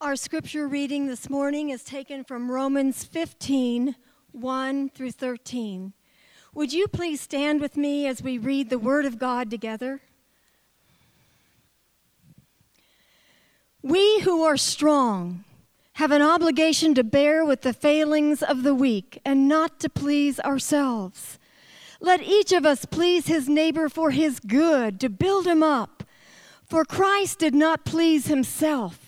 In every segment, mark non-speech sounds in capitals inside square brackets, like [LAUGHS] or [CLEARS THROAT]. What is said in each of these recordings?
Our scripture reading this morning is taken from Romans 15 1 through 13. Would you please stand with me as we read the Word of God together? We who are strong have an obligation to bear with the failings of the weak and not to please ourselves. Let each of us please his neighbor for his good, to build him up. For Christ did not please himself,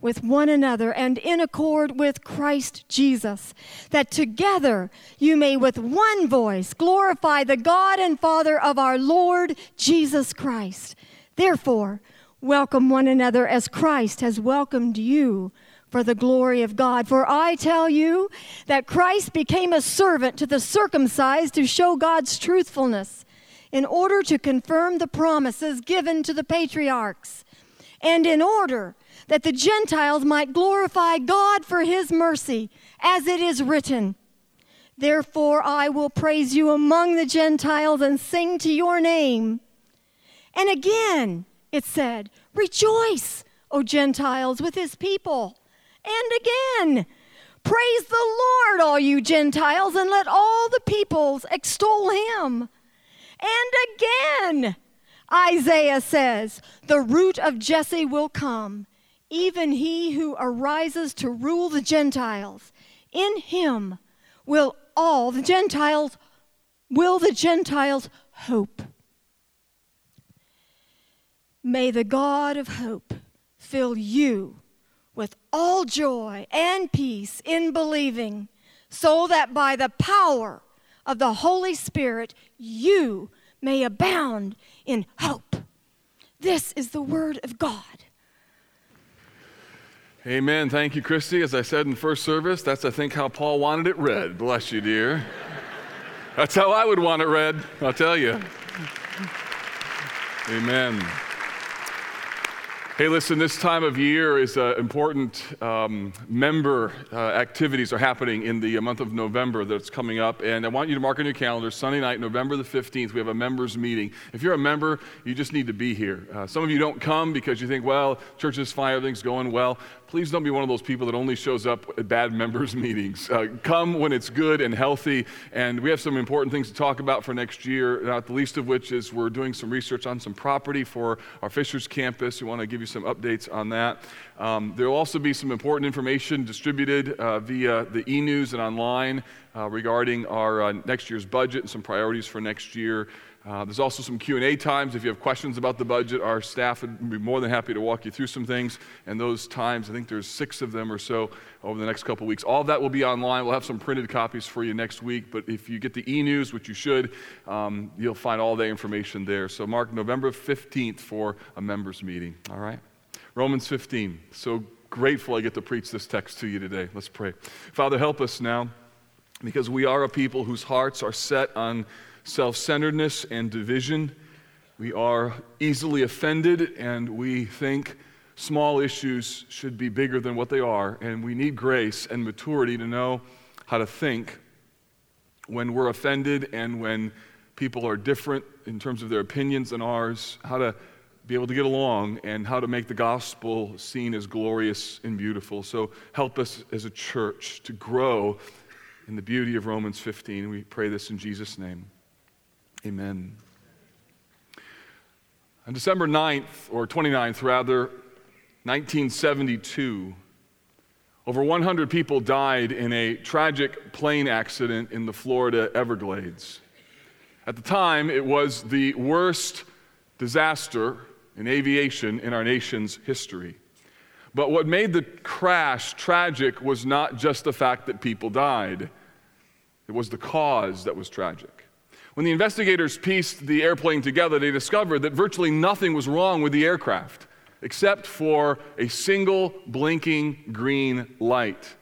with one another and in accord with Christ Jesus, that together you may with one voice glorify the God and Father of our Lord Jesus Christ. Therefore, welcome one another as Christ has welcomed you for the glory of God. For I tell you that Christ became a servant to the circumcised to show God's truthfulness in order to confirm the promises given to the patriarchs, and in order that the Gentiles might glorify God for his mercy, as it is written. Therefore, I will praise you among the Gentiles and sing to your name. And again, it said, Rejoice, O Gentiles, with his people. And again, Praise the Lord, all you Gentiles, and let all the peoples extol him. And again, Isaiah says, The root of Jesse will come even he who arises to rule the Gentiles. In him will all the Gentiles, will the Gentiles hope. May the God of hope fill you with all joy and peace in believing, so that by the power of the Holy Spirit you may abound in hope. This is the word of God. Amen. Thank you, Christy. As I said in first service, that's, I think, how Paul wanted it read. Bless you, dear. That's how I would want it read, I'll tell you. Amen. Hey, listen, this time of year is uh, important. Um, member uh, activities are happening in the month of November that's coming up. And I want you to mark on your calendar Sunday night, November the 15th, we have a members meeting. If you're a member, you just need to be here. Uh, some of you don't come because you think, well, church is fine, everything's going well please don't be one of those people that only shows up at bad members' [LAUGHS] meetings. Uh, come when it's good and healthy. And we have some important things to talk about for next year, not the least of which is we're doing some research on some property for our Fishers campus. We want to give you some updates on that. Um, there will also be some important information distributed uh, via the e news and online uh, regarding our uh, next year's budget and some priorities for next year. Uh, there's also some q&a times. If you have questions about the budget our staff would be more than happy to walk you through some things. And those times i think there's six of them or so over the next couple weeks. All of that will be online. We'll have some printed copies for you next week. But if you get the e-news which you should um, you'll find all that information there. So mark november 15th for a members meeting. All right? Romans 15 so grateful i get to preach this text to you today. Let's pray. Father help us now because we are a people whose hearts are set on self centeredness and division. We are easily offended and we think small issues should be bigger than what they are. And we need grace and maturity to know how to think when we're offended and when people are different in terms of their opinions than ours, how to be able to get along and how to make the gospel seen as glorious and beautiful. So help us as a church to grow in the beauty of Romans 15. We pray this in Jesus' name. Amen. On December 9th, or 29th rather, 1972, over 100 people died in a tragic plane accident in the Florida Everglades. At the time, it was the worst disaster in aviation in our nation's history. But what made the crash tragic was not just the fact that people died, it was the cause that was tragic. When the investigators pieced the airplane together, they discovered that virtually nothing was wrong with the aircraft except for a single blinking green light.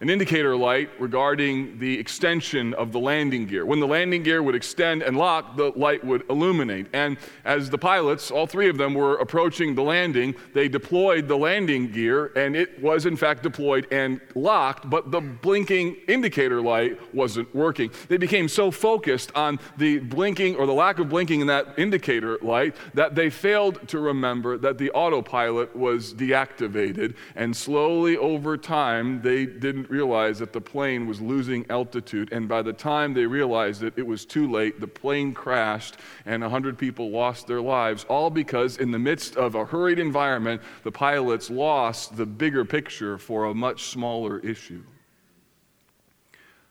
An indicator light regarding the extension of the landing gear. When the landing gear would extend and lock, the light would illuminate. And as the pilots, all three of them, were approaching the landing, they deployed the landing gear, and it was in fact deployed and locked, but the blinking indicator light wasn't working. They became so focused on the blinking or the lack of blinking in that indicator light that they failed to remember that the autopilot was deactivated, and slowly over time, they didn't didn't realize that the plane was losing altitude, and by the time they realized it, it was too late. The plane crashed, and 100 people lost their lives, all because, in the midst of a hurried environment, the pilots lost the bigger picture for a much smaller issue.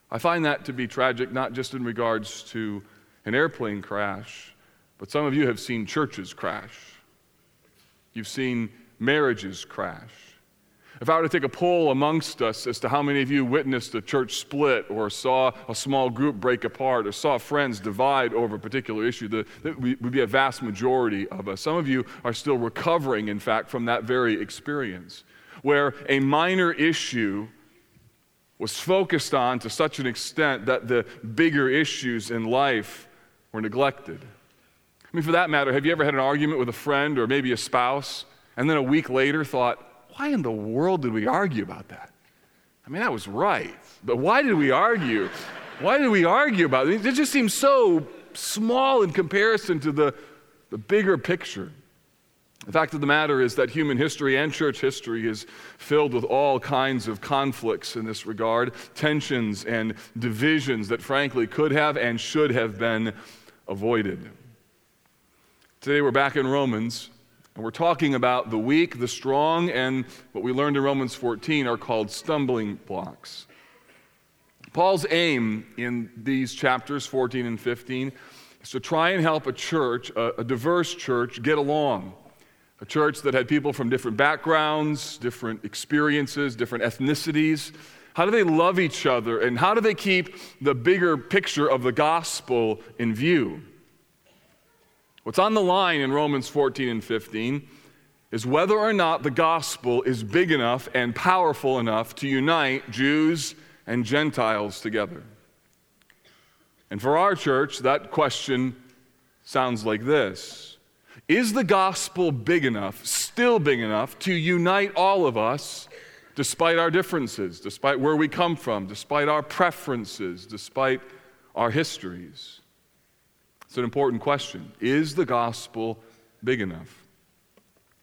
I find that to be tragic, not just in regards to an airplane crash, but some of you have seen churches crash. You've seen marriages crash. If I were to take a poll amongst us as to how many of you witnessed a church split or saw a small group break apart or saw friends divide over a particular issue, that would be a vast majority of us. Some of you are still recovering, in fact, from that very experience, where a minor issue was focused on to such an extent that the bigger issues in life were neglected. I mean, for that matter, have you ever had an argument with a friend or maybe a spouse, and then a week later thought, why in the world did we argue about that? I mean, that was right. But why did we argue? Why did we argue about it? It just seems so small in comparison to the, the bigger picture. The fact of the matter is that human history and church history is filled with all kinds of conflicts in this regard, tensions and divisions that frankly could have and should have been avoided. Today we're back in Romans, and we're talking about the weak, the strong, and what we learned in Romans 14 are called stumbling blocks. Paul's aim in these chapters 14 and 15 is to try and help a church, a, a diverse church, get along. A church that had people from different backgrounds, different experiences, different ethnicities. How do they love each other? And how do they keep the bigger picture of the gospel in view? What's on the line in Romans 14 and 15 is whether or not the gospel is big enough and powerful enough to unite Jews and Gentiles together. And for our church, that question sounds like this Is the gospel big enough, still big enough, to unite all of us despite our differences, despite where we come from, despite our preferences, despite our histories? It's an important question. Is the gospel big enough?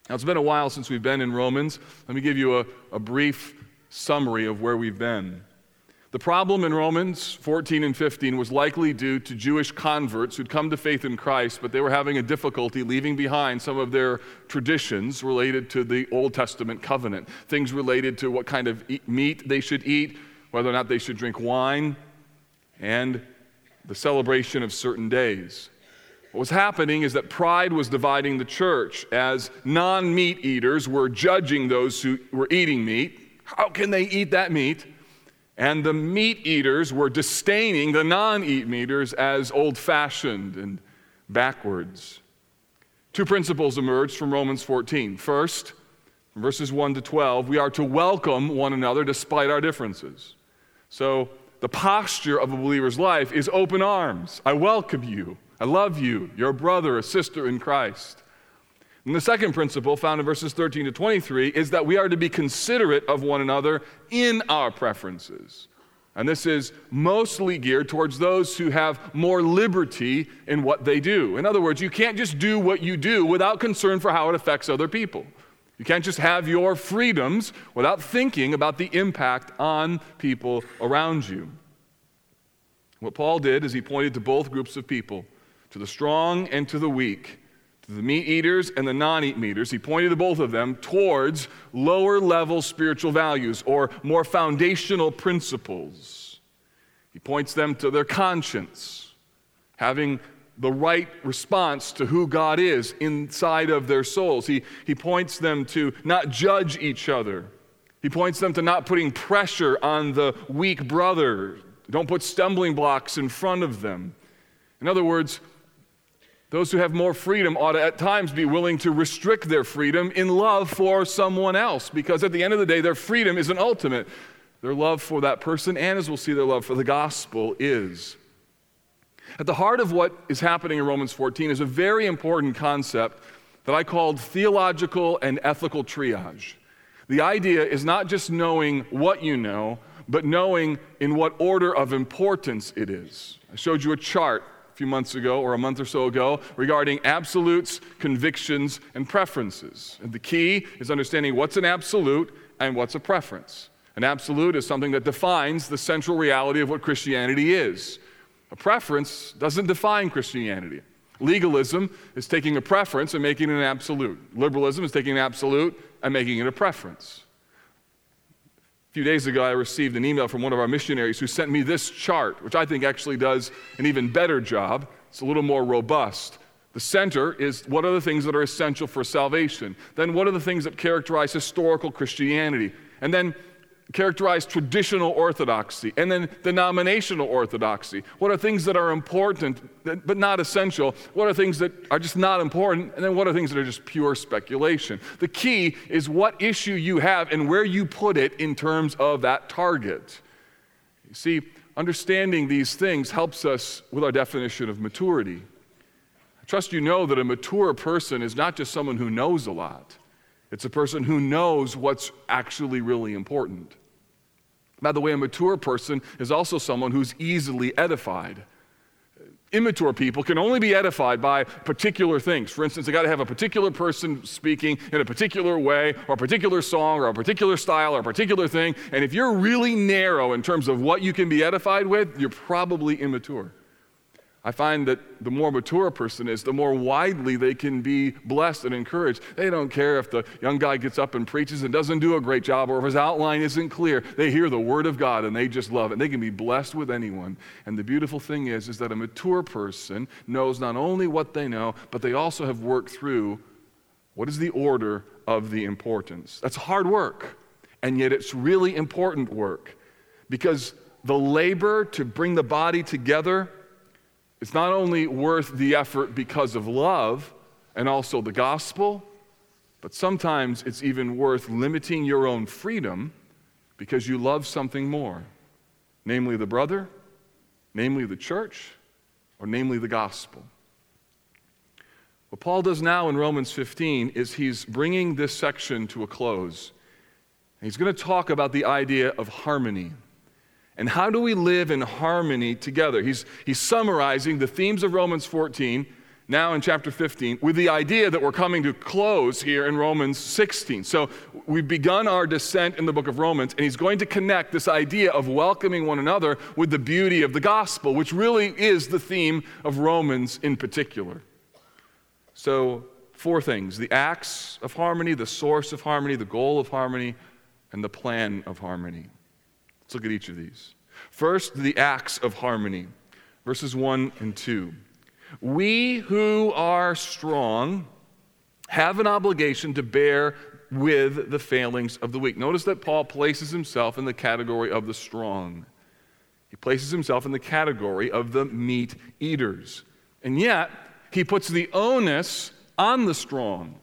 Now, it's been a while since we've been in Romans. Let me give you a, a brief summary of where we've been. The problem in Romans 14 and 15 was likely due to Jewish converts who'd come to faith in Christ, but they were having a difficulty leaving behind some of their traditions related to the Old Testament covenant. Things related to what kind of meat they should eat, whether or not they should drink wine, and the celebration of certain days. What was happening is that pride was dividing the church as non meat eaters were judging those who were eating meat. How can they eat that meat? And the meat eaters were disdaining the non eat eaters as old fashioned and backwards. Two principles emerged from Romans 14. First, verses 1 to 12, we are to welcome one another despite our differences. So, the posture of a believer's life is open arms. I welcome you. I love you. You're a brother, a sister in Christ. And the second principle, found in verses 13 to 23, is that we are to be considerate of one another in our preferences. And this is mostly geared towards those who have more liberty in what they do. In other words, you can't just do what you do without concern for how it affects other people. You can't just have your freedoms without thinking about the impact on people around you. What Paul did is he pointed to both groups of people, to the strong and to the weak, to the meat eaters and the non eat eaters. He pointed to both of them towards lower level spiritual values or more foundational principles. He points them to their conscience, having the right response to who God is inside of their souls. He, he points them to not judge each other. He points them to not putting pressure on the weak brother. Don't put stumbling blocks in front of them. In other words, those who have more freedom ought to at times be willing to restrict their freedom in love for someone else because at the end of the day, their freedom isn't ultimate. their love for that person, and as we'll see, their love for the gospel is. At the heart of what is happening in Romans 14 is a very important concept that I called theological and ethical triage. The idea is not just knowing what you know, but knowing in what order of importance it is. I showed you a chart a few months ago or a month or so ago regarding absolutes, convictions, and preferences. And the key is understanding what's an absolute and what's a preference. An absolute is something that defines the central reality of what Christianity is. A preference doesn't define Christianity. Legalism is taking a preference and making it an absolute. Liberalism is taking an absolute and making it a preference. A few days ago, I received an email from one of our missionaries who sent me this chart, which I think actually does an even better job. It's a little more robust. The center is what are the things that are essential for salvation? Then, what are the things that characterize historical Christianity? And then, characterize traditional orthodoxy and then denominational orthodoxy. What are things that are important but not essential? What are things that are just not important? And then what are things that are just pure speculation? The key is what issue you have and where you put it in terms of that target. You see, understanding these things helps us with our definition of maturity. I trust you know that a mature person is not just someone who knows a lot. It's a person who knows what's actually really important. By the way, a mature person is also someone who's easily edified. Immature people can only be edified by particular things. For instance, they got to have a particular person speaking in a particular way, or a particular song, or a particular style, or a particular thing. And if you're really narrow in terms of what you can be edified with, you're probably immature. I find that the more mature a person is, the more widely they can be blessed and encouraged. They don't care if the young guy gets up and preaches and doesn't do a great job or if his outline isn't clear. They hear the word of God and they just love it. They can be blessed with anyone. And the beautiful thing is, is that a mature person knows not only what they know, but they also have worked through what is the order of the importance. That's hard work, and yet it's really important work because the labor to bring the body together it's not only worth the effort because of love and also the gospel, but sometimes it's even worth limiting your own freedom because you love something more, namely the brother, namely the church, or namely the gospel. What Paul does now in Romans 15 is he's bringing this section to a close. He's going to talk about the idea of harmony. And how do we live in harmony together? He's, he's summarizing the themes of Romans 14 now in chapter 15 with the idea that we're coming to close here in Romans 16. So we've begun our descent in the book of Romans, and he's going to connect this idea of welcoming one another with the beauty of the gospel, which really is the theme of Romans in particular. So, four things the acts of harmony, the source of harmony, the goal of harmony, and the plan of harmony. Let's look at each of these. First, the acts of harmony, verses 1 and 2. We who are strong have an obligation to bear with the failings of the weak. Notice that Paul places himself in the category of the strong. He places himself in the category of the meat eaters. And yet, he puts the onus on the strong.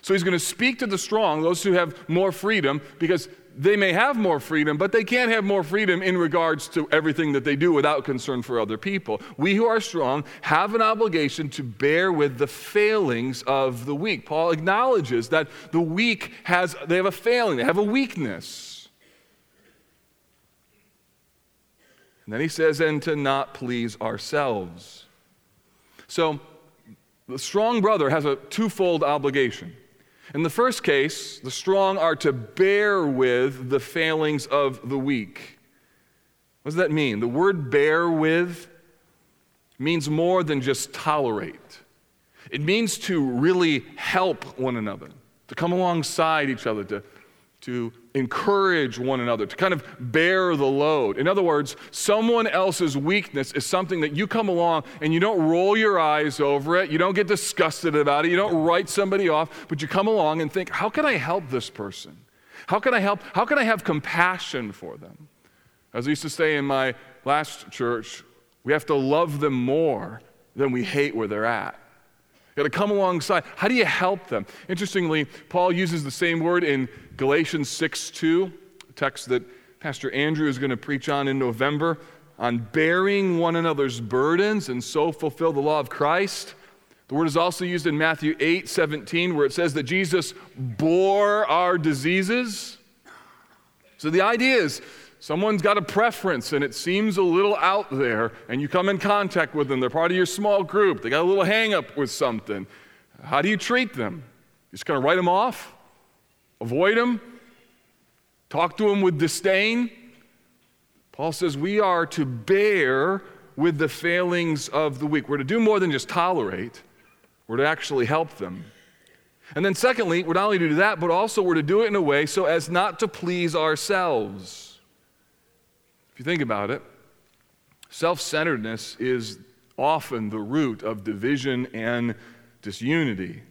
So he's going to speak to the strong, those who have more freedom, because they may have more freedom, but they can't have more freedom in regards to everything that they do without concern for other people. We who are strong have an obligation to bear with the failings of the weak. Paul acknowledges that the weak has they have a failing, they have a weakness. And then he says, and to not please ourselves. So the strong brother has a twofold obligation. In the first case, the strong are to bear with the failings of the weak. What does that mean? The word bear with means more than just tolerate, it means to really help one another, to come alongside each other, to to encourage one another, to kind of bear the load. In other words, someone else's weakness is something that you come along and you don't roll your eyes over it, you don't get disgusted about it, you don't write somebody off, but you come along and think, how can I help this person? How can I help? How can I have compassion for them? As I used to say in my last church, we have to love them more than we hate where they're at. Got to come alongside. How do you help them? Interestingly, Paul uses the same word in Galatians 6 2, a text that Pastor Andrew is going to preach on in November on bearing one another's burdens and so fulfill the law of Christ. The word is also used in Matthew 8 17, where it says that Jesus bore our diseases. So the idea is someone's got a preference and it seems a little out there, and you come in contact with them. They're part of your small group. They got a little hang up with something. How do you treat them? You just kind of write them off? Avoid them? Talk to them with disdain? Paul says we are to bear with the failings of the weak. We're to do more than just tolerate, we're to actually help them. And then, secondly, we're not only to do that, but also we're to do it in a way so as not to please ourselves. You think about it, self centeredness is often the root of division and disunity.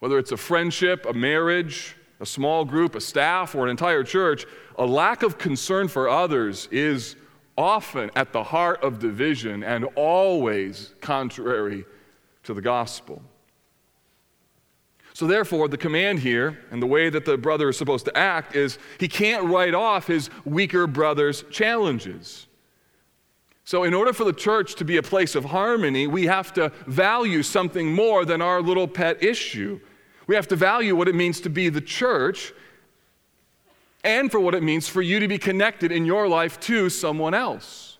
Whether it's a friendship, a marriage, a small group, a staff, or an entire church, a lack of concern for others is often at the heart of division and always contrary to the gospel. So, therefore, the command here and the way that the brother is supposed to act is he can't write off his weaker brother's challenges. So, in order for the church to be a place of harmony, we have to value something more than our little pet issue. We have to value what it means to be the church and for what it means for you to be connected in your life to someone else.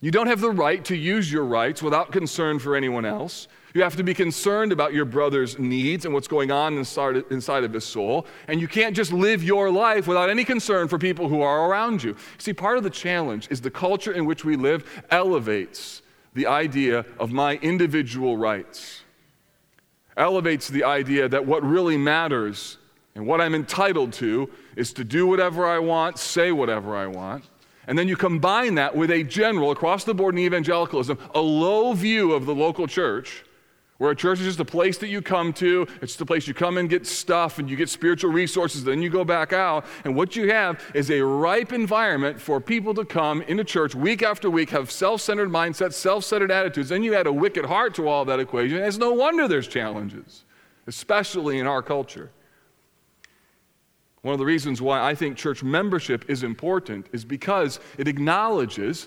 You don't have the right to use your rights without concern for anyone else. You have to be concerned about your brother's needs and what's going on inside, inside of his soul. And you can't just live your life without any concern for people who are around you. See, part of the challenge is the culture in which we live elevates the idea of my individual rights elevates the idea that what really matters and what I'm entitled to is to do whatever I want, say whatever I want. And then you combine that with a general, across the board in evangelicalism, a low view of the local church where a church is just a place that you come to, it's the place you come and get stuff and you get spiritual resources, then you go back out. And what you have is a ripe environment for people to come into church week after week, have self centered mindsets, self centered attitudes. Then you add a wicked heart to all that equation. And it's no wonder there's challenges, especially in our culture. One of the reasons why I think church membership is important is because it acknowledges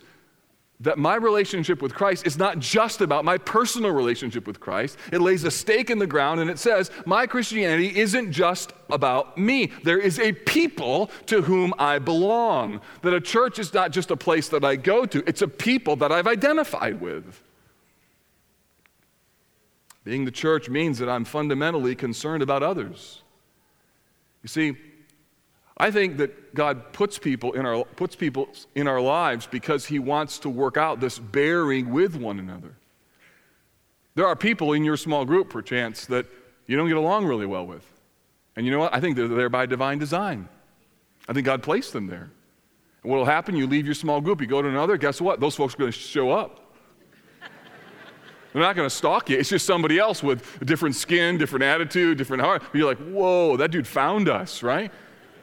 that my relationship with Christ is not just about my personal relationship with Christ. It lays a stake in the ground and it says, my Christianity isn't just about me. There is a people to whom I belong. That a church is not just a place that I go to, it's a people that I've identified with. Being the church means that I'm fundamentally concerned about others. You see, I think that God puts people in our, puts people in our lives because He wants to work out this bearing with one another. There are people in your small group, perchance, that you don't get along really well with. And you know what? I think they're there by divine design. I think God placed them there. And what will happen? You leave your small group, you go to another, guess what? Those folks are going to show up. They're not going to stalk you. It's just somebody else with a different skin, different attitude, different heart. But you're like, whoa, that dude found us, right?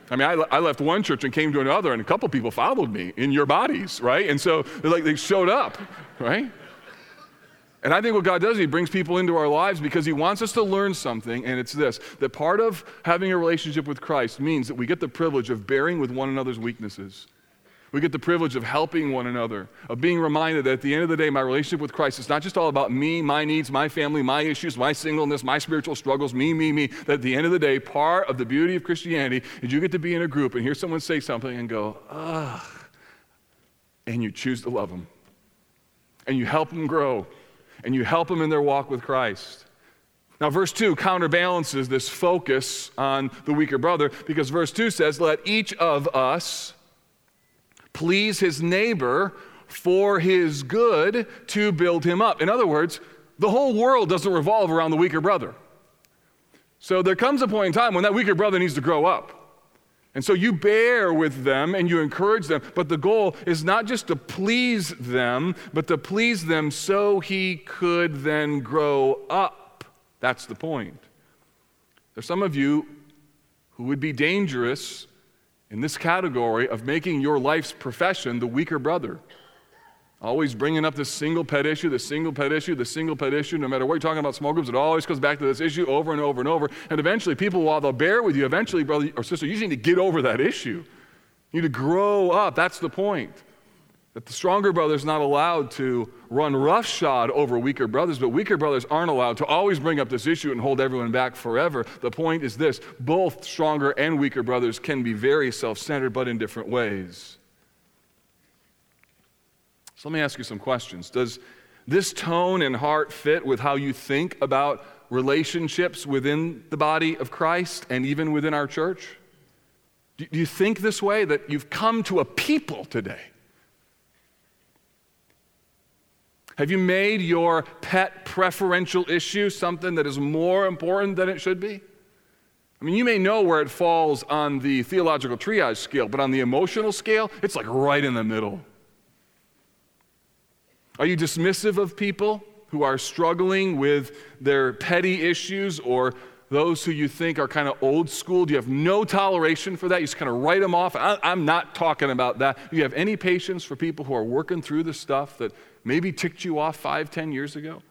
I mean, I, I, left one church and came to another, and a couple people followed me in your bodies, right? And so like they showed up, right? And I think what God does, He brings people into our lives because He wants us to learn something, and it's this that part of having a relationship with Christ means that we get the privilege of bearing with one another's weaknesses. We get the privilege of helping one another, of being reminded that at the end of the day, my relationship with Christ is not just all about me, my needs, my family, my issues, my singleness, my spiritual struggles, me, me, me. That at the end of the day, part of the beauty of Christianity is you get to be in a group and hear someone say something and go, ugh, and you choose to love them. And you help them grow, and you help them in their walk with Christ. Now, verse 2 counterbalances this focus on the weaker brother because verse 2 says, Let each of us please his neighbor for his good to build him up. In other words, the whole world doesn't revolve around the weaker brother. So there comes a point in time when that weaker brother needs to grow up. And so you bear with them and you encourage them, but the goal is not just to please them, but to please them so he could then grow up. That's the point. There's some of you who would be dangerous in this category of making your life's profession the weaker brother. Always bringing up this single pet issue, the single pet issue, the single pet issue. No matter what you're talking about small groups, it always goes back to this issue over and over and over. And eventually, people, while they'll bear with you, eventually, brother or sister, you just need to get over that issue. You need to grow up. That's the point. That the stronger brother's not allowed to run roughshod over weaker brothers, but weaker brothers aren't allowed to always bring up this issue and hold everyone back forever. The point is this both stronger and weaker brothers can be very self centered, but in different ways. So let me ask you some questions. Does this tone and heart fit with how you think about relationships within the body of Christ and even within our church? Do you think this way that you've come to a people today? Have you made your pet preferential issue something that is more important than it should be? I mean, you may know where it falls on the theological triage scale, but on the emotional scale, it's like right in the middle. Are you dismissive of people who are struggling with their petty issues or those who you think are kind of old school? Do you have no toleration for that? You just kind of write them off? I, am not talking about that. Do you have any patience for people who are working through the stuff that maybe ticked you off five, ten years ago?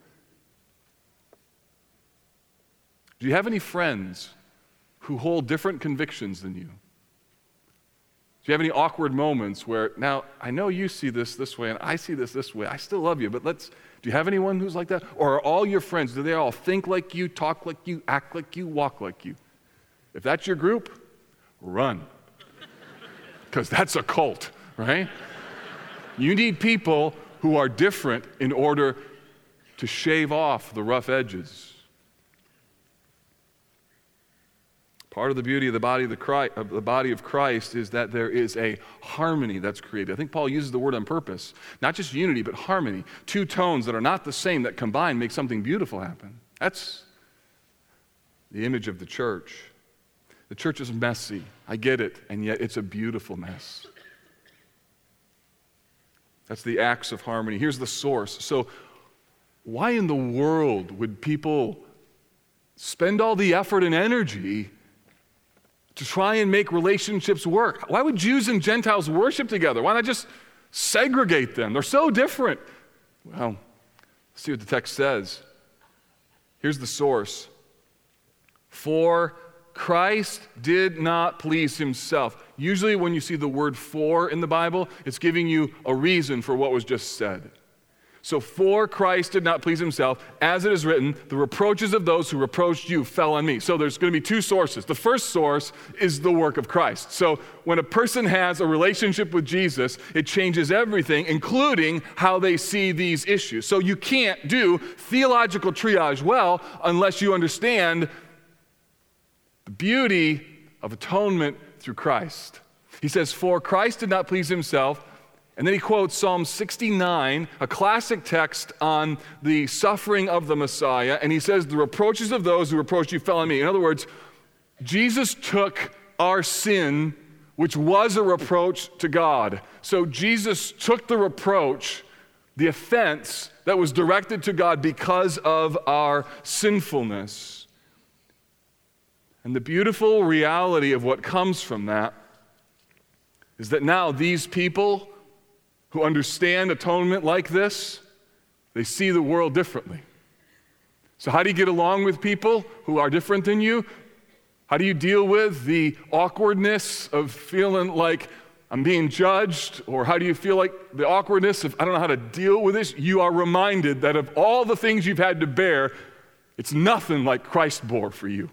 Do you have any friends who hold different convictions than you? Do you have any awkward moments where, now, I know you see this this way and I see this this way. I still love you, but let's, do you have anyone who's like that? Or are all your friends, do they all think like you, talk like you, act like you, walk like you? If that's your group, run. Because that's a cult, right? You need people who are different in order to shave off the rough edges. Part of the beauty of the body of, the, Christ, of the body of Christ is that there is a harmony that's created. I think Paul uses the word on purpose. Not just unity, but harmony. Two tones that are not the same that combine make something beautiful happen. That's the image of the church. The church is messy. I get it, and yet it's a beautiful mess. That's the acts of harmony. Here's the source. So, why in the world would people spend all the effort and energy to try and make relationships work. Why would Jews and Gentiles worship together? Why not just segregate them? They're so different. Well, see what the text says. Here's the source For Christ did not please himself. Usually, when you see the word for in the Bible, it's giving you a reason for what was just said. So, for Christ did not please himself, as it is written, the reproaches of those who reproached you fell on me. So, there's going to be two sources. The first source is the work of Christ. So, when a person has a relationship with Jesus, it changes everything, including how they see these issues. So, you can't do theological triage well unless you understand the beauty of atonement through Christ. He says, For Christ did not please himself and then he quotes Psalm 69, a classic text on the suffering of the Messiah. And he says, The reproaches of those who reproached you fell on me. In other words, Jesus took our sin, which was a reproach to God. So Jesus took the reproach, the offense that was directed to God because of our sinfulness. And the beautiful reality of what comes from that is that now these people who understand atonement like this, they see the world differently. So, how do you get along with people who are different than you? How do you deal with the awkwardness of feeling like I'm being judged? Or how do you feel like the awkwardness of I don't know how to deal with this? You are reminded that of all the things you've had to bear, it's nothing like Christ bore for you.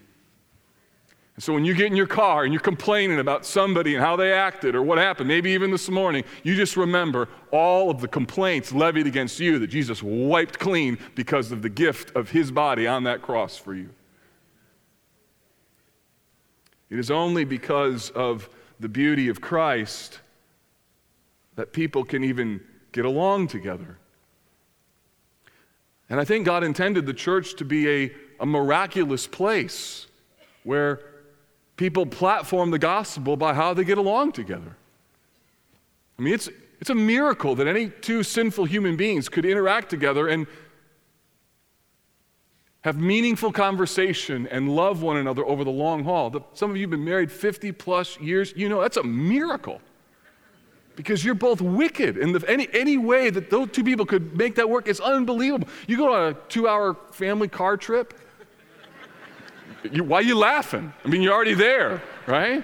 And so when you get in your car and you're complaining about somebody and how they acted or what happened, maybe even this morning, you just remember all of the complaints levied against you that Jesus wiped clean because of the gift of his body on that cross for you. It is only because of the beauty of Christ that people can even get along together. And I think God intended the church to be a, a miraculous place where people platform the gospel by how they get along together. I mean, it's, it's a miracle that any two sinful human beings could interact together and have meaningful conversation and love one another over the long haul. The, some of you have been married 50 plus years. You know, that's a miracle because you're both wicked. And the, any, any way that those two people could make that work is unbelievable. You go on a two hour family car trip, you, why are you laughing? I mean, you're already there, right?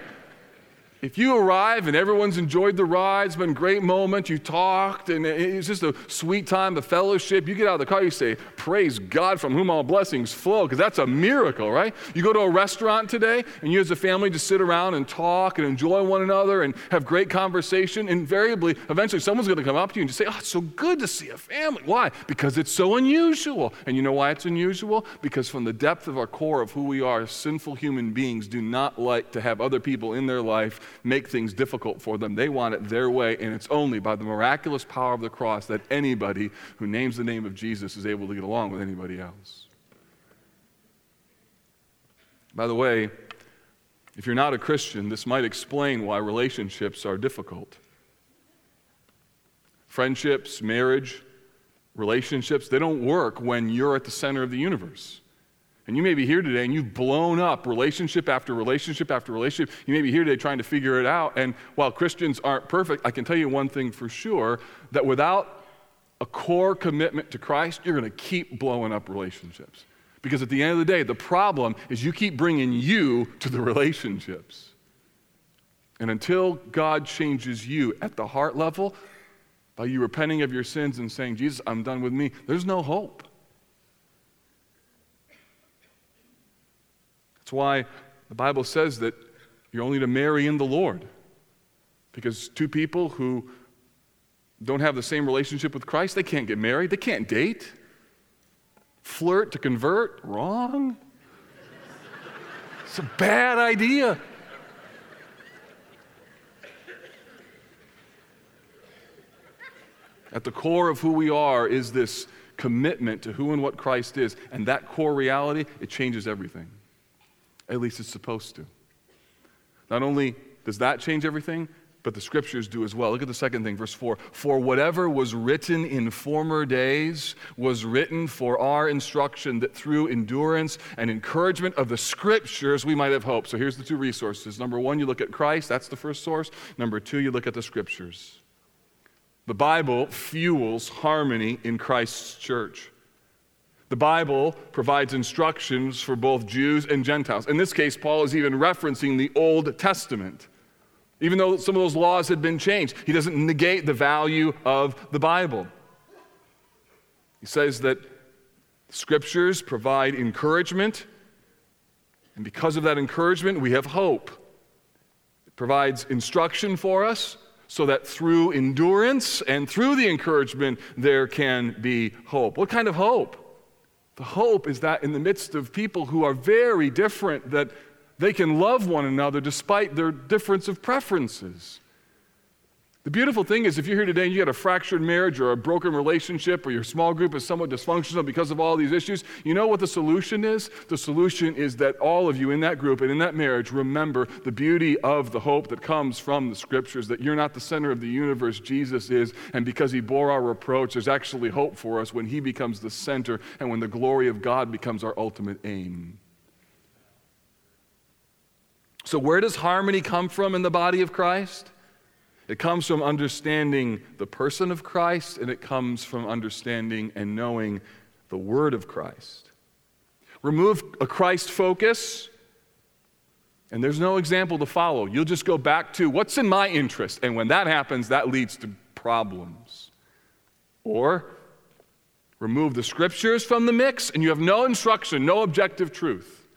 If you arrive and everyone's enjoyed the ride, it's been a great moment, you talked, and it's just a sweet time, the fellowship, you get out of the car, you say, Praise God from whom all blessings flow, because that's a miracle, right? You go to a restaurant today, and you as a family just sit around and talk and enjoy one another and have great conversation. Invariably, eventually, someone's going to come up to you and just say, Oh, it's so good to see a family. Why? Because it's so unusual. And you know why it's unusual? Because from the depth of our core of who we are, sinful human beings do not like to have other people in their life make things difficult for them. They want it their way, and it's only by the miraculous power of the cross that anybody who names the name of Jesus is able to get along with anybody else. By the way, if you're not a Christian, this might explain why relationships are difficult. Friendships, marriage, relationships, they don't work when you're at the center of the universe. And you may be here today and you've blown up relationship after relationship after relationship. You may be here today trying to figure it out. And while Christians aren't perfect, I can tell you one thing for sure that without a core commitment to Christ, you're going to keep blowing up relationships. Because at the end of the day, the problem is you keep bringing you to the relationships. And until God changes you at the heart level, by you repenting of your sins and saying, Jesus, I'm done with me, there's no hope. That's why the Bible says that you're only to marry in the Lord. Because two people who don't have the same relationship with Christ, they can't get married, they can't date. Flirt to convert, wrong. It's a bad idea. At the core of who we are is this commitment to who and what Christ is. And that core reality, it changes everything. At least it's supposed to. Not only does that change everything, but the scriptures do as well. Look at the second thing, verse 4. For whatever was written in former days was written for our instruction, that through endurance and encouragement of the scriptures we might have hope. So here's the two resources. Number one, you look at Christ, that's the first source. Number two, you look at the scriptures. The Bible fuels harmony in Christ's church. The Bible provides instructions for both Jews and Gentiles. In this case, Paul is even referencing the Old Testament. Even though some of those laws had been changed, he doesn't negate the value of the Bible. He says that scriptures provide encouragement, and because of that encouragement, we have hope. It provides instruction for us so that through endurance and through the encouragement, there can be hope. What kind of hope? The hope is that in the midst of people who are very different, that they can love one another despite their difference of preferences. The beautiful thing is, if you're here today and you got a fractured marriage or a broken relationship or your small group is somewhat dysfunctional because of all these issues, you know what the solution is? The solution is that all of you in that group and in that marriage remember the beauty of the hope that comes from the scriptures, that you're not the center of the universe, Jesus is, and because he bore our reproach, there's actually hope for us when he becomes the center and when the glory of God becomes our ultimate aim. So, where does harmony come from in the body of Christ? It comes from understanding the person of Christ, and it comes from understanding and knowing the Word of Christ. Remove a Christ focus, and there's no example to follow. You'll just go back to what's in my interest, and when that happens, that leads to problems. Or remove the scriptures from the mix, and you have no instruction, no objective truth.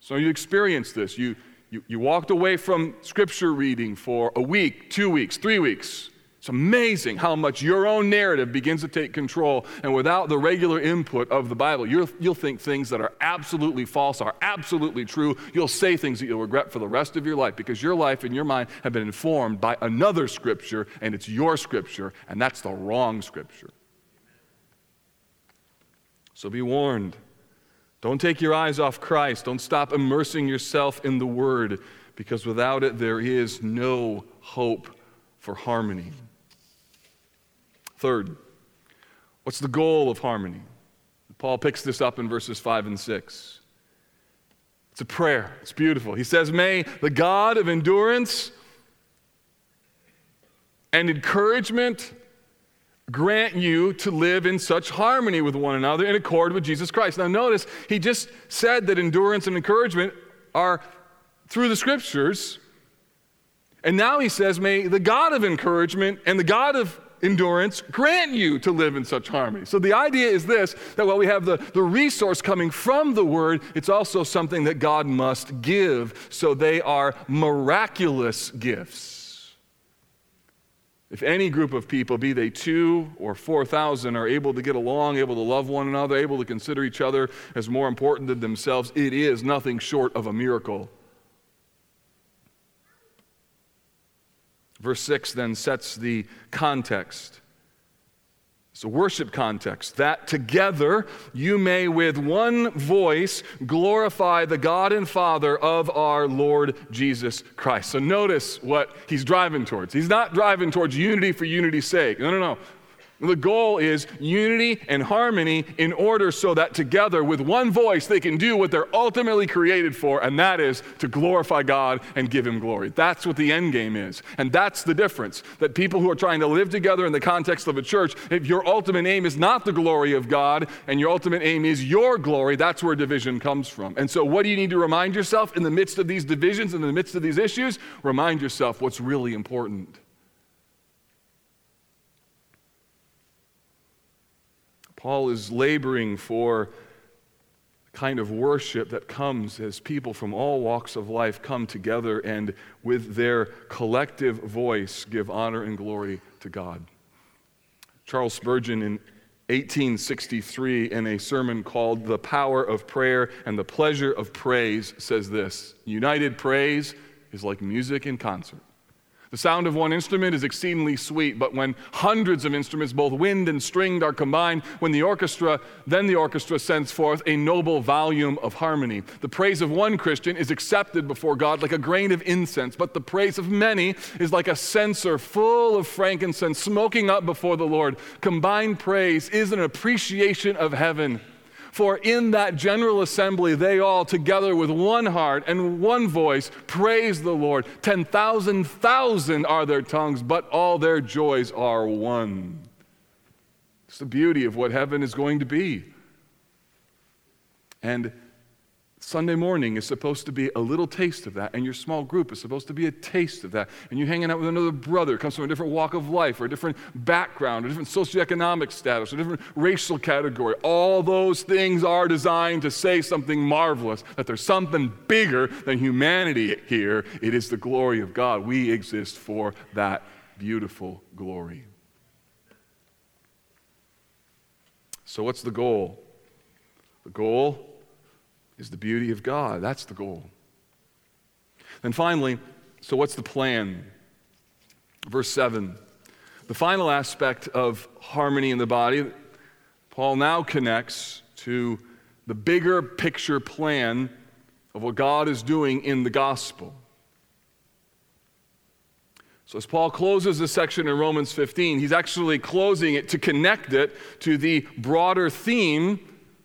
So you experience this. You, you, you walked away from scripture reading for a week, two weeks, three weeks. It's amazing how much your own narrative begins to take control. And without the regular input of the Bible, you will think things that are absolutely false are absolutely true. You'll say things that you'll regret for the rest of your life because your life and your mind have been informed by another scripture, and it's your scripture, and that's the wrong scripture. So be warned. Don't take your eyes off Christ. Don't stop immersing yourself in the Word, because without it, there is no hope for harmony. Third, what's the goal of harmony? Paul picks this up in verses 5 and 6. It's a prayer, it's beautiful. He says, May the God of endurance and encouragement grant you to live in such harmony with one another in accord with Jesus Christ. Now, notice, he just said that endurance and encouragement are through the scriptures, And now he says, May the God of encouragement and the God of endurance grant you to live in such harmony. So the idea is this that while we have the, the resource coming from the word, it's also something that God must give. So they are miraculous gifts. If any group of people, be they two or 4,000, are able to get along, able to love one another, able to consider each other as more important than themselves, it is nothing short of a miracle. Verse 6 then sets the context. It's a worship context that together you may with one voice glorify the God and Father of our Lord Jesus Christ. So notice what he's driving towards. He's not driving towards unity for unity's sake. No, no, no. The goal is unity and harmony in order so that together, with one voice, they can do what they're ultimately created for, and that is to glorify God and give Him glory. That's what the end game is. And that's the difference. That people who are trying to live together in the context of a church, if your ultimate aim is not the glory of God and your ultimate aim is your glory, that's where division comes from. And so, what do you need to remind yourself in the midst of these divisions, in the midst of these issues? Remind yourself what's really important. Paul is laboring for the kind of worship that comes as people from all walks of life come together and with their collective voice give honor and glory to God. Charles Spurgeon in 1863 in a sermon called The Power of Prayer and the Pleasure of Praise says this United praise is like music in concert. The sound of one instrument is exceedingly sweet, but when hundreds of instruments, both wind and stringed, are combined, when the orchestra, then the orchestra sends forth a noble volume of harmony. The praise of one Christian is accepted before God like a grain of incense, but the praise of many is like a censer full of frankincense smoking up before the Lord. Combined praise is an appreciation of heaven. For in that general assembly, they all, together with one heart and one voice, praise the Lord. 10,000 thousand are their tongues, but all their joys are one. It's the beauty of what heaven is going to be. And Sunday morning is supposed to be a little taste of that, and your small group is supposed to be a taste of that. And you're hanging out with another brother, comes from a different walk of life, or a different background, or different socioeconomic status, a different racial category. All those things are designed to say something marvelous that there's something bigger than humanity here. It is the glory of God. We exist for that beautiful glory. So, what's the goal? The goal is the beauty of God. That's the goal. And finally, so what's the plan? Verse 7. The final aspect of harmony in the body, Paul now connects to the bigger picture plan of what God is doing in the gospel. So, as Paul closes this section in Romans 15, he's actually closing it to connect it to the broader theme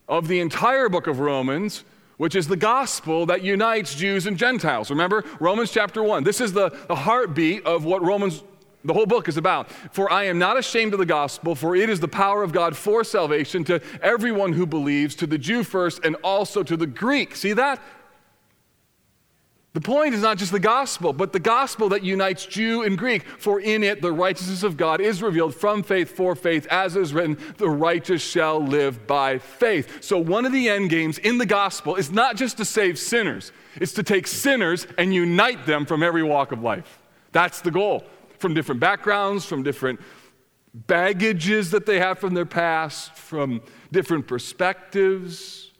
of the entire book of Romans, which is the gospel that unites Jews and Gentiles. Remember, Romans chapter 1. This is the, the heartbeat of what Romans, the whole book is about. For I am not ashamed of the gospel, for it is the power of God for salvation to everyone who believes, to the Jew first, and also to the Greek. See that? The point is not just the gospel, but the gospel that unites Jew and Greek. For in it the righteousness of God is revealed from faith for faith, as is written, the righteous shall live by faith. So, one of the end games in the gospel is not just to save sinners, it's to take sinners and unite them from every walk of life. That's the goal. From different backgrounds, from different baggages that they have from their past, from different perspectives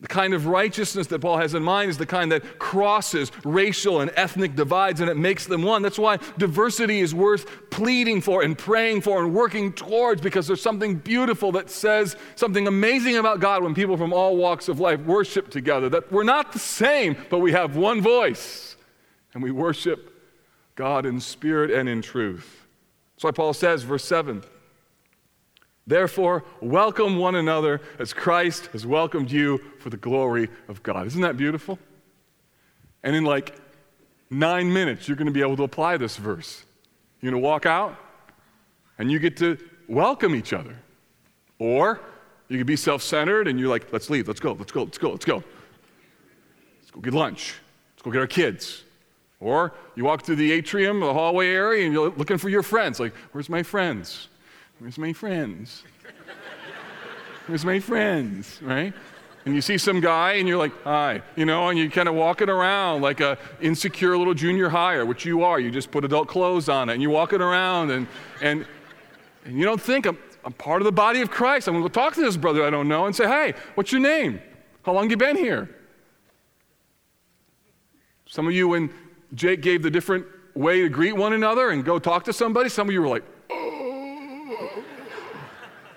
the kind of righteousness that Paul has in mind is the kind that crosses racial and ethnic divides and it makes them one. That's why diversity is worth pleading for and praying for and working towards because there's something beautiful that says something amazing about God when people from all walks of life worship together. That we're not the same, but we have one voice and we worship God in spirit and in truth. That's why Paul says, verse 7 Therefore, welcome one another as Christ has welcomed you for the glory of God. Isn't that beautiful? And in like nine minutes, you're going to be able to apply this verse. You're going to walk out and you get to welcome each other. Or you can be self centered and you're like, let's leave, let's go, let's go, let's go, let's go. Let's go get lunch, let's go get our kids. Or you walk through the atrium, the hallway area, and you're looking for your friends. Like, where's my friends? Where's my friends? Where's my friends? Right? And you see some guy and you're like, hi, you know, and you're kind of walking around like a insecure little junior hire, which you are. You just put adult clothes on it and you're walking around and, and, and you don't think I'm, I'm part of the body of Christ. I'm going to go talk to this brother I don't know and say, hey, what's your name? How long you been here? Some of you, when Jake gave the different way to greet one another and go talk to somebody, some of you were like,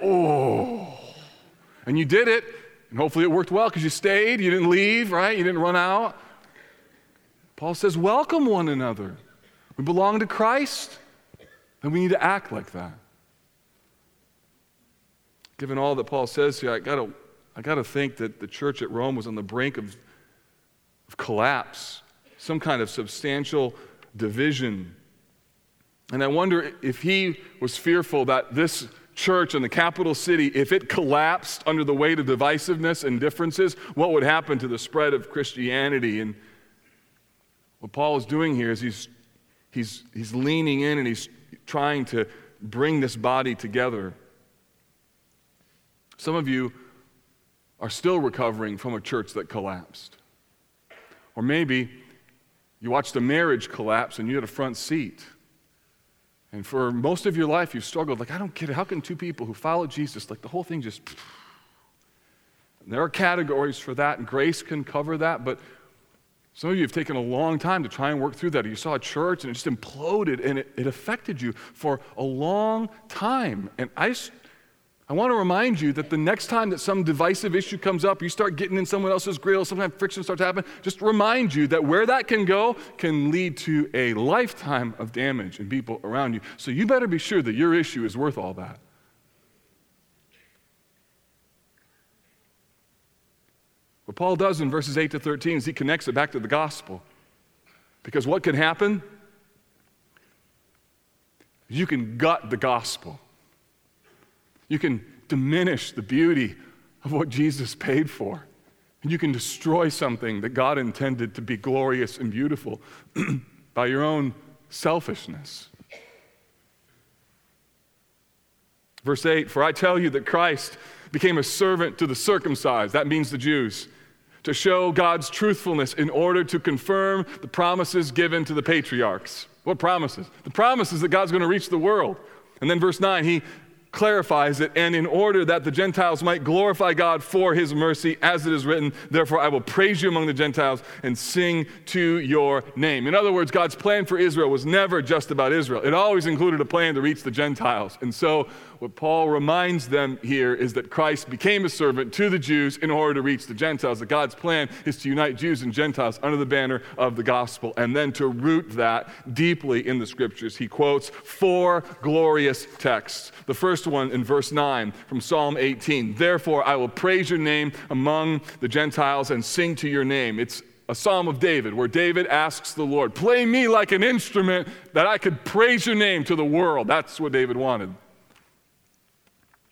oh. And you did it, and hopefully it worked well because you stayed, you didn't leave, right? You didn't run out. Paul says, welcome one another. We belong to Christ, and we need to act like that. Given all that Paul says here, I gotta, I gotta think that the church at Rome was on the brink of, of collapse, some kind of substantial division. And I wonder if he was fearful that this church in the capital city, if it collapsed under the weight of divisiveness and differences, what would happen to the spread of Christianity? And what Paul is doing here is he's, he's, he's leaning in and he's trying to bring this body together. Some of you are still recovering from a church that collapsed. Or maybe you watched a marriage collapse and you had a front seat. And for most of your life, you've struggled. Like, I don't get it. How can two people who follow Jesus, like the whole thing just. There are categories for that, and grace can cover that, but some of you have taken a long time to try and work through that. You saw a church and it just imploded and it, it affected you for a long time. And I I want to remind you that the next time that some divisive issue comes up, you start getting in someone else's grill, sometimes friction starts happening, just remind you that where that can go can lead to a lifetime of damage in people around you. So you better be sure that your issue is worth all that. What Paul does in verses 8 to 13 is he connects it back to the gospel. Because what can happen? You can gut the gospel. You can diminish the beauty of what Jesus paid for. And you can destroy something that God intended to be glorious and beautiful [CLEARS THROAT] by your own selfishness. Verse 8 For I tell you that Christ became a servant to the circumcised, that means the Jews, to show God's truthfulness in order to confirm the promises given to the patriarchs. What promises? The promises that God's going to reach the world. And then verse 9, he clarifies it, and in order that the Gentiles might glorify God for his mercy, as it is written, therefore I will praise you among the Gentiles and sing to your name. In other words, God's plan for Israel was never just about Israel, it always included a plan to reach the Gentiles. And so what Paul reminds them here is that Christ became a servant to the Jews in order to reach the Gentiles. That God's plan is to unite Jews and Gentiles under the banner of the gospel and then to root that deeply in the scriptures. He quotes four glorious texts. The first one in verse 9 from Psalm 18 Therefore, I will praise your name among the Gentiles and sing to your name. It's a psalm of David where David asks the Lord, Play me like an instrument that I could praise your name to the world. That's what David wanted.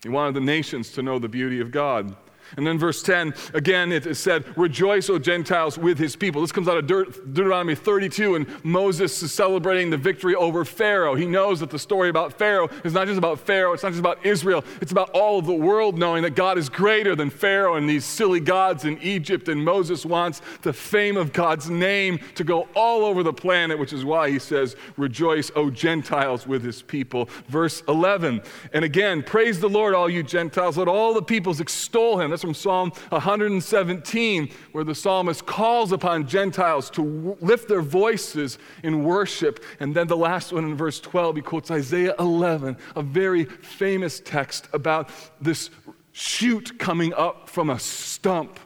He wanted the nations to know the beauty of God. And then verse 10, again, it is said, Rejoice, O Gentiles, with his people. This comes out of Deuteronomy 32, and Moses is celebrating the victory over Pharaoh. He knows that the story about Pharaoh is not just about Pharaoh, it's not just about Israel, it's about all of the world knowing that God is greater than Pharaoh and these silly gods in Egypt. And Moses wants the fame of God's name to go all over the planet, which is why he says, Rejoice, O Gentiles, with his people. Verse 11, and again, praise the Lord, all you Gentiles. Let all the peoples extol him. That's from Psalm 117, where the psalmist calls upon Gentiles to w- lift their voices in worship. And then the last one in verse 12, he quotes Isaiah 11, a very famous text about this shoot coming up from a stump.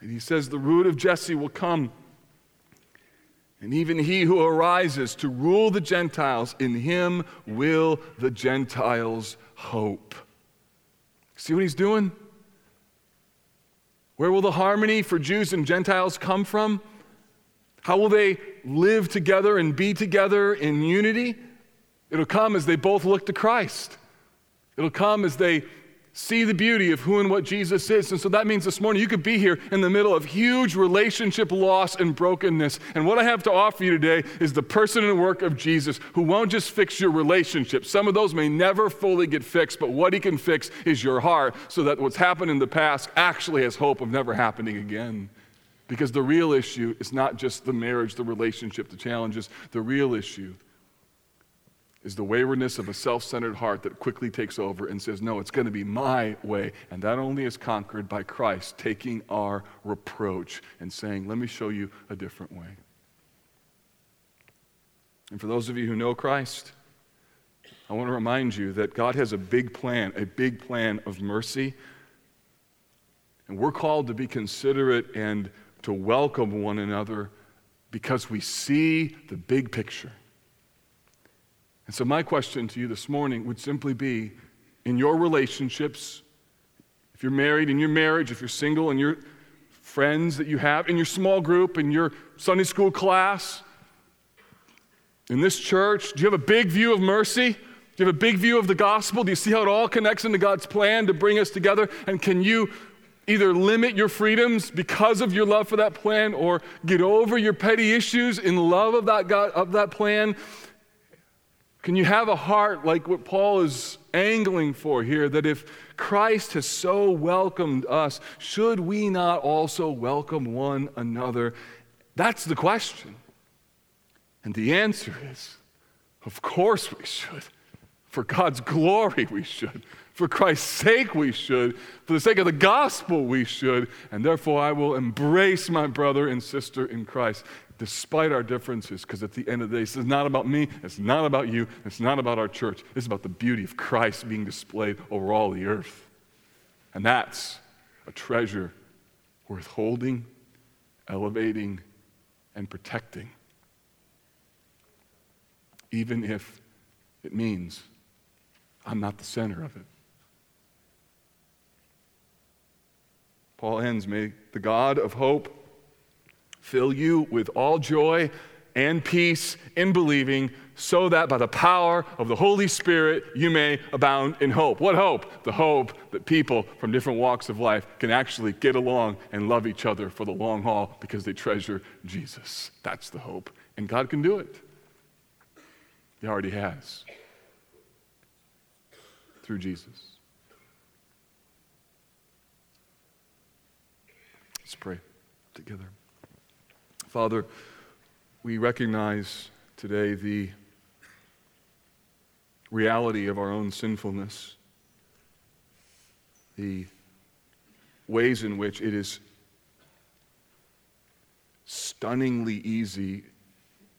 And he says, The root of Jesse will come. And even he who arises to rule the Gentiles, in him will the Gentiles hope. See what he's doing? Where will the harmony for Jews and Gentiles come from? How will they live together and be together in unity? It'll come as they both look to Christ. It'll come as they see the beauty of who and what Jesus is. And so that means this morning you could be here in the middle of huge relationship loss and brokenness. And what I have to offer you today is the person and work of Jesus who won't just fix your relationship. Some of those may never fully get fixed, but what he can fix is your heart so that what's happened in the past actually has hope of never happening again. Because the real issue is not just the marriage, the relationship, the challenges. The real issue is the waywardness of a self centered heart that quickly takes over and says, No, it's going to be my way. And that only is conquered by Christ taking our reproach and saying, Let me show you a different way. And for those of you who know Christ, I want to remind you that God has a big plan, a big plan of mercy. And we're called to be considerate and to welcome one another because we see the big picture. And so, my question to you this morning would simply be in your relationships, if you're married, in your marriage, if you're single, in your friends that you have, in your small group, in your Sunday school class, in this church, do you have a big view of mercy? Do you have a big view of the gospel? Do you see how it all connects into God's plan to bring us together? And can you either limit your freedoms because of your love for that plan or get over your petty issues in love of that, God, of that plan can you have a heart like what Paul is angling for here that if Christ has so welcomed us, should we not also welcome one another? That's the question. And the answer is of course we should. For God's glory, we should. For Christ's sake, we should. For the sake of the gospel, we should. And therefore, I will embrace my brother and sister in Christ despite our differences, because at the end of the day, this is not about me, it's not about you, it's not about our church. It's about the beauty of Christ being displayed over all the earth. And that's a treasure worth holding, elevating, and protecting, even if it means I'm not the center of it. Paul ends, may the God of hope fill you with all joy and peace in believing, so that by the power of the Holy Spirit you may abound in hope. What hope? The hope that people from different walks of life can actually get along and love each other for the long haul because they treasure Jesus. That's the hope. And God can do it. He already has through Jesus. Let's pray together. Father, we recognize today the reality of our own sinfulness, the ways in which it is stunningly easy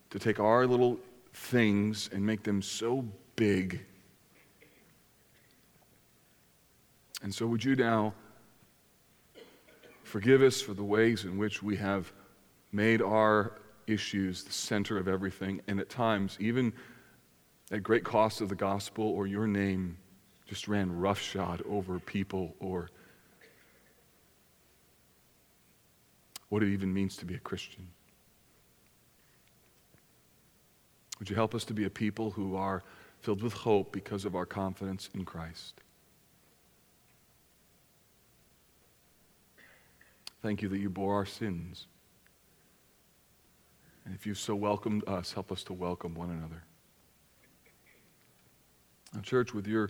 to take our little things and make them so big. And so, would you now forgive us for the ways in which we have made our issues the center of everything, and at times, even at great cost of the gospel or your name, just ran roughshod over people or what it even means to be a Christian. Would you help us to be a people who are filled with hope because of our confidence in Christ? Thank you that you bore our sins. And if you've so welcomed us, help us to welcome one another. Now, church, with your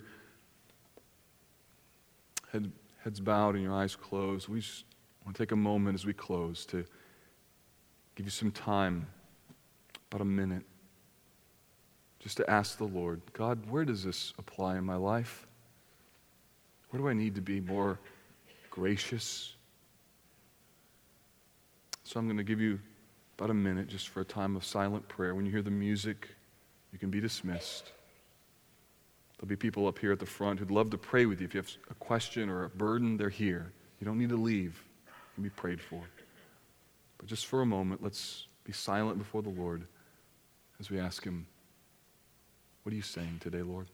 head, heads bowed and your eyes closed, we just want to take a moment as we close to give you some time, about a minute, just to ask the Lord, God, where does this apply in my life? Where do I need to be more gracious? So I'm going to give you about a minute just for a time of silent prayer. When you hear the music, you can be dismissed. There'll be people up here at the front who'd love to pray with you. If you have a question or a burden, they're here. You don't need to leave. You can be prayed for. But just for a moment, let's be silent before the Lord as we ask Him, What are you saying today, Lord?